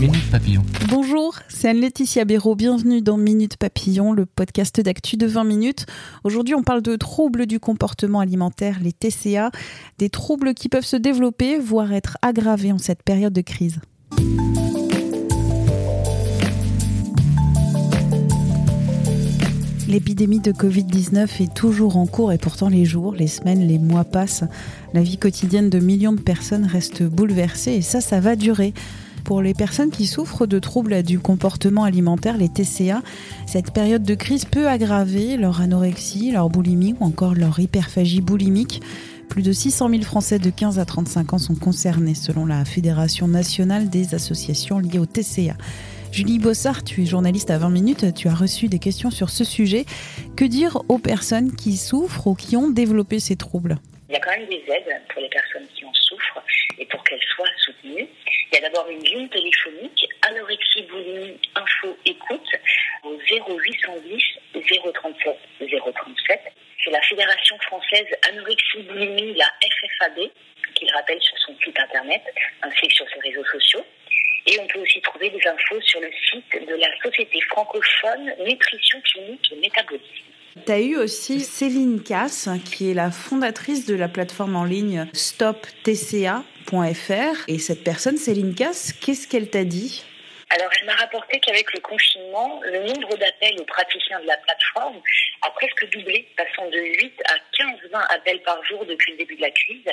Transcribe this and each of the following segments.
Minute Papillon. Bonjour, c'est Anne-Laetitia Béraud. Bienvenue dans Minute Papillon, le podcast d'actu de 20 minutes. Aujourd'hui, on parle de troubles du comportement alimentaire, les TCA, des troubles qui peuvent se développer, voire être aggravés en cette période de crise. L'épidémie de Covid-19 est toujours en cours et pourtant les jours, les semaines, les mois passent. La vie quotidienne de millions de personnes reste bouleversée et ça, ça va durer. Pour les personnes qui souffrent de troubles du comportement alimentaire, les TCA, cette période de crise peut aggraver leur anorexie, leur boulimie ou encore leur hyperphagie boulimique. Plus de 600 000 Français de 15 à 35 ans sont concernés selon la Fédération nationale des associations liées au TCA. Julie Bossard, tu es journaliste à 20 minutes, tu as reçu des questions sur ce sujet. Que dire aux personnes qui souffrent ou qui ont développé ces troubles? Il y a quand même des aides pour les personnes qui en souffrent et pour qu'elles soient soutenues. Il y a d'abord une ligne téléphonique, anorexie, boulimie, info, écoute, au 0810 037 037. C'est la Fédération française anorexie, boulimie, la FFAB, qui le rappelle sur son site internet, ainsi que sur ses réseaux sociaux. Et on peut aussi trouver des infos sur le site de la Société francophone Nutrition Clinique et Métabolisme. Tu as eu aussi Céline Casse, qui est la fondatrice de la plateforme en ligne stoptca.fr. Et cette personne, Céline Casse, qu'est-ce qu'elle t'a dit? Alors, elle m'a rapporté qu'avec le confinement, le nombre d'appels aux praticiens de la plateforme a presque doublé, passant de 8 à 15-20 appels par jour depuis le début de la crise.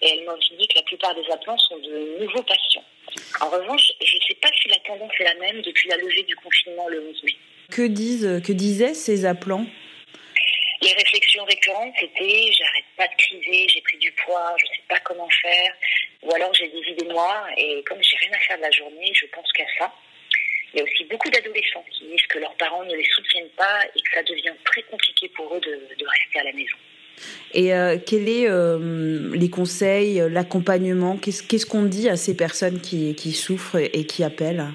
Et elle m'a dit que la plupart des appelants sont de nouveaux patients. En revanche, je ne sais pas si la tendance est la même depuis la levée du confinement le 11 mai. Que, disent, que disaient ces appelants? Les réflexions récurrentes, c'était j'arrête pas de criser, j'ai pris du poids, je ne sais pas comment faire, ou alors j'ai des idées noires et comme j'ai rien à faire de la journée, je pense qu'à ça. Il y a aussi beaucoup d'adolescents qui disent que leurs parents ne les soutiennent pas et que ça devient très compliqué pour eux de, de rester à la maison. Et euh, quels sont euh, les conseils, l'accompagnement? Qu'est-ce qu'on dit à ces personnes qui, qui souffrent et qui appellent?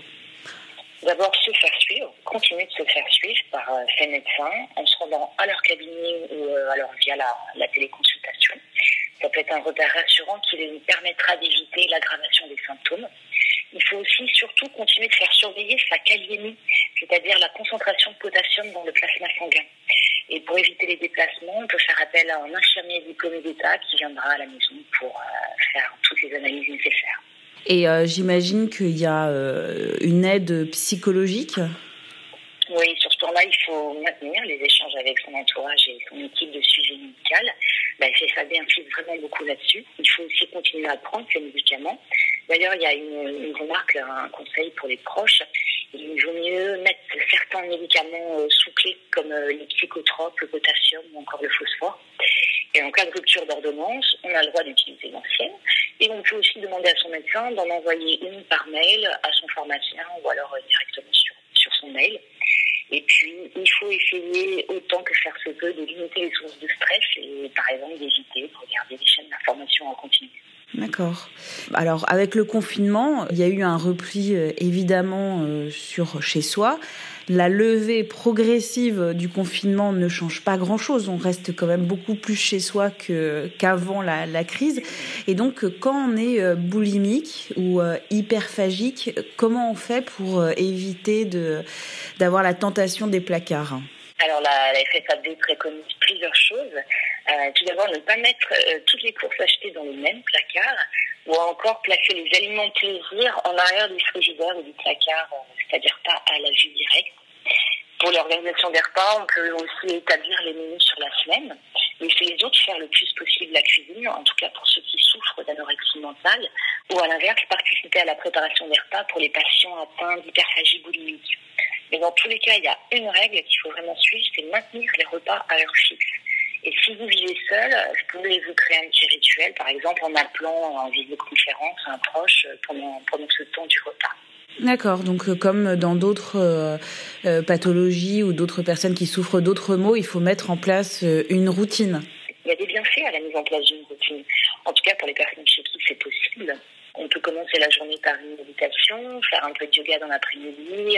D'abord, se faire suivre, continuer de se faire suivre par euh, ces médecins en se rendant à leur cabinet ou alors via la, la, téléconsultation. Ça peut être un repère rassurant qui les permettra d'éviter l'aggravation des symptômes. Il faut aussi surtout continuer de faire surveiller sa kaliémie, c'est-à-dire la concentration de potassium dans le plasma sanguin. Et pour éviter les déplacements, on peut faire appel à un infirmier diplômé d'État qui viendra à la maison pour euh, faire toutes les analyses nécessaires. Et euh, j'imagine qu'il y a euh, une aide psychologique? Oui, sur ce point-là, il faut maintenir les échanges avec son entourage et son équipe de suivi médical. La FFAB insiste vraiment beaucoup là-dessus. Il faut aussi continuer à prendre ces médicaments. D'ailleurs, il y a une, remarque, un conseil pour les proches il vaut mieux mettre certains médicaments euh, sous clé comme euh, les psychotropes, le potassium ou encore le phosphore. Et en cas de rupture d'ordonnance, on a le droit d'utiliser l'ancienne. Et on peut aussi demander à son médecin d'en envoyer une par mail à son pharmacien ou alors euh, directement sur, sur son mail. Et puis, il faut essayer autant que faire se peut de limiter les sources de stress et par exemple d'éviter de regarder des chaînes d'information en continu. D'accord. Alors avec le confinement, il y a eu un repli euh, évidemment euh, sur chez soi. La levée progressive du confinement ne change pas grand-chose. On reste quand même beaucoup plus chez soi qu'avant la, crise. Et donc quand on est euh, boulimique ou hyperphagique, comment on fait pour éviter d'avoir la tentation des placards? Alors la, la FFAB préconise plusieurs choses. Euh, tout d'abord, ne pas mettre euh, toutes les courses achetées dans le même placard ou encore placer les aliments plaisir en arrière du frigidaire ou du placard, euh, c'est-à-dire pas à la vue directe. Pour l'organisation des repas, on peut aussi établir les menus sur la semaine. Laisser les autres faire le plus possible la cuisine, en tout cas pour ceux qui souffrent d'anorexie mentale, ou à l'inverse, participer à la préparation des repas pour les patients atteints d'hyperphagie boulimique. Mais dans tous les cas, il y a une règle qu'il faut vraiment suivre, c'est maintenir les repas à heure fixe. Et si vous vivez seul, vous pouvez vous créer un petit rituel, par exemple en appelant en visioconférence un proche pendant, pendant ce temps du repas. D'accord, donc euh, comme dans d'autres euh, euh, pathologies ou d'autres personnes qui souffrent d'autres maux, il faut mettre en place une routine. Il y a des bienfaits à la mise en place d'une routine. En tout cas, pour les personnes chez qui c'est possible. On peut commencer la journée par une méditation, faire un peu de yoga dans l'après-midi,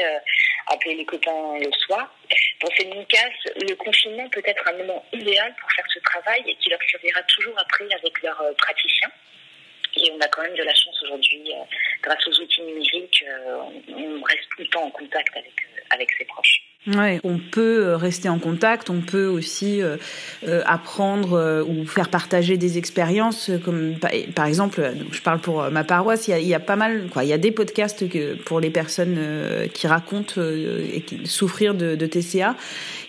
appeler les copains le soir. Pour ces cas, le confinement peut être un moment idéal pour faire ce travail et qui leur servira toujours après avec leur praticien. Et on a quand même de la chance aujourd'hui, euh, grâce aux outils numériques, euh, on reste tout le temps en contact avec, euh, avec ses proches. Ouais, on peut rester en contact, on peut aussi euh, apprendre euh, ou faire partager des expériences, comme par exemple, je parle pour ma paroisse, il y a, il y a pas mal, quoi, il y a des podcasts que, pour les personnes euh, qui racontent et qui souffrir de, de, TCA.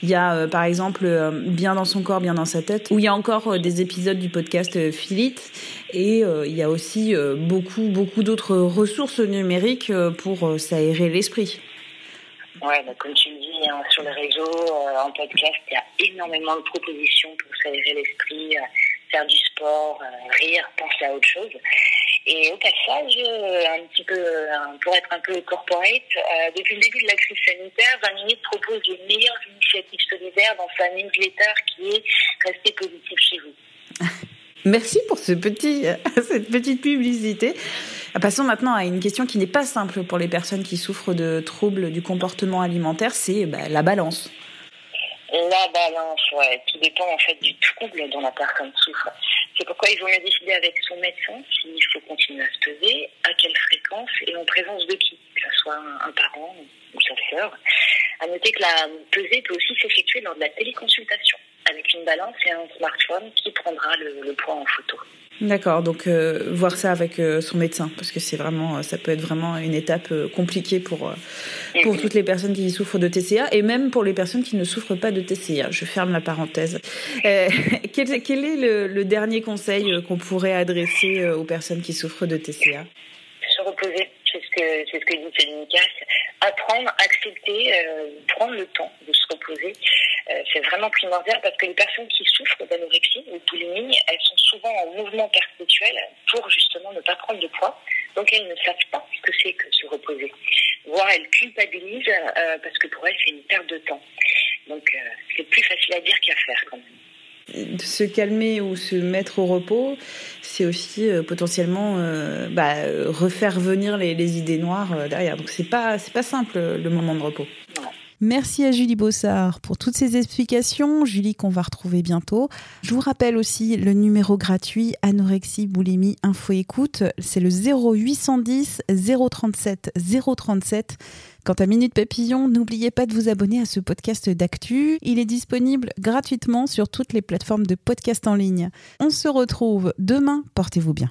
Il y a par exemple Bien dans son corps, bien dans sa tête, où il y a encore des épisodes du podcast Philite, et il y a aussi beaucoup beaucoup d'autres ressources numériques pour s'aérer l'esprit. Ouais, bah, comme tu le dis, hein, sur les réseaux, euh, en podcast, il y a énormément de propositions pour s'aérer l'esprit, euh, faire du sport, euh, rire, penser à autre chose. Et au passage, un petit peu, pour être un peu corporate, depuis le début de la crise sanitaire, 20 minutes propose les meilleures initiatives solidaires dans sa newsletter qui est Restez positif chez vous. Merci pour ce petit, cette petite publicité. Passons maintenant à une question qui n'est pas simple pour les personnes qui souffrent de troubles du comportement alimentaire, c'est bah, la balance. La balance, ouais. Tout dépend en fait du trouble dont la personne souffre. C'est pourquoi il vaut mieux décider avec son médecin s'il faut continuer à se peser, à quelle fréquence et en présence de qui, que ce soit un parent ou sa sœur. À noter que la pesée peut aussi s'effectuer lors de la téléconsultation avec une balance et un smartphone qui prendra le, poids en photo. D'accord, donc euh, voir ça avec euh, son médecin, parce que c'est vraiment, ça peut être vraiment une étape euh, compliquée pour pour mhm. toutes les personnes qui souffrent de TCA et même pour les personnes qui ne souffrent pas de TCA. Je ferme la parenthèse. quel, quel, est le, le dernier conseil qu'on pourrait adresser aux personnes qui souffrent de TCA Se reposer, c'est ce que c'est ce que dit Céline Apprendre, accepter, prendre le temps de se reposer. Euh, c'est vraiment primordial parce que les personnes qui souffrent d'anorexie ou de boulimie, elles sont souvent en mouvement perpétuel pour justement ne pas prendre de poids. Donc elles ne savent pas ce que c'est que se reposer. Voire elles culpabilisent euh, parce que pour elles c'est une perte de temps. Donc euh, c'est plus facile à dire qu'à faire quand même. Se calmer ou se mettre au repos, c'est aussi potentiellement bah, refaire venir les, les idées noires derrière. Donc c'est pas c'est pas simple le moment de repos. Merci à Julie Bossard pour toutes ces explications. Julie qu'on va retrouver bientôt. Je vous rappelle aussi le numéro gratuit anorexie boulimie info écoute. C'est le 0810 037 037. Quant à Minute Papillon, n'oubliez pas de vous abonner à ce podcast d'actu. Il est disponible gratuitement sur toutes les plateformes de podcast en ligne. On se retrouve demain. Portez-vous bien.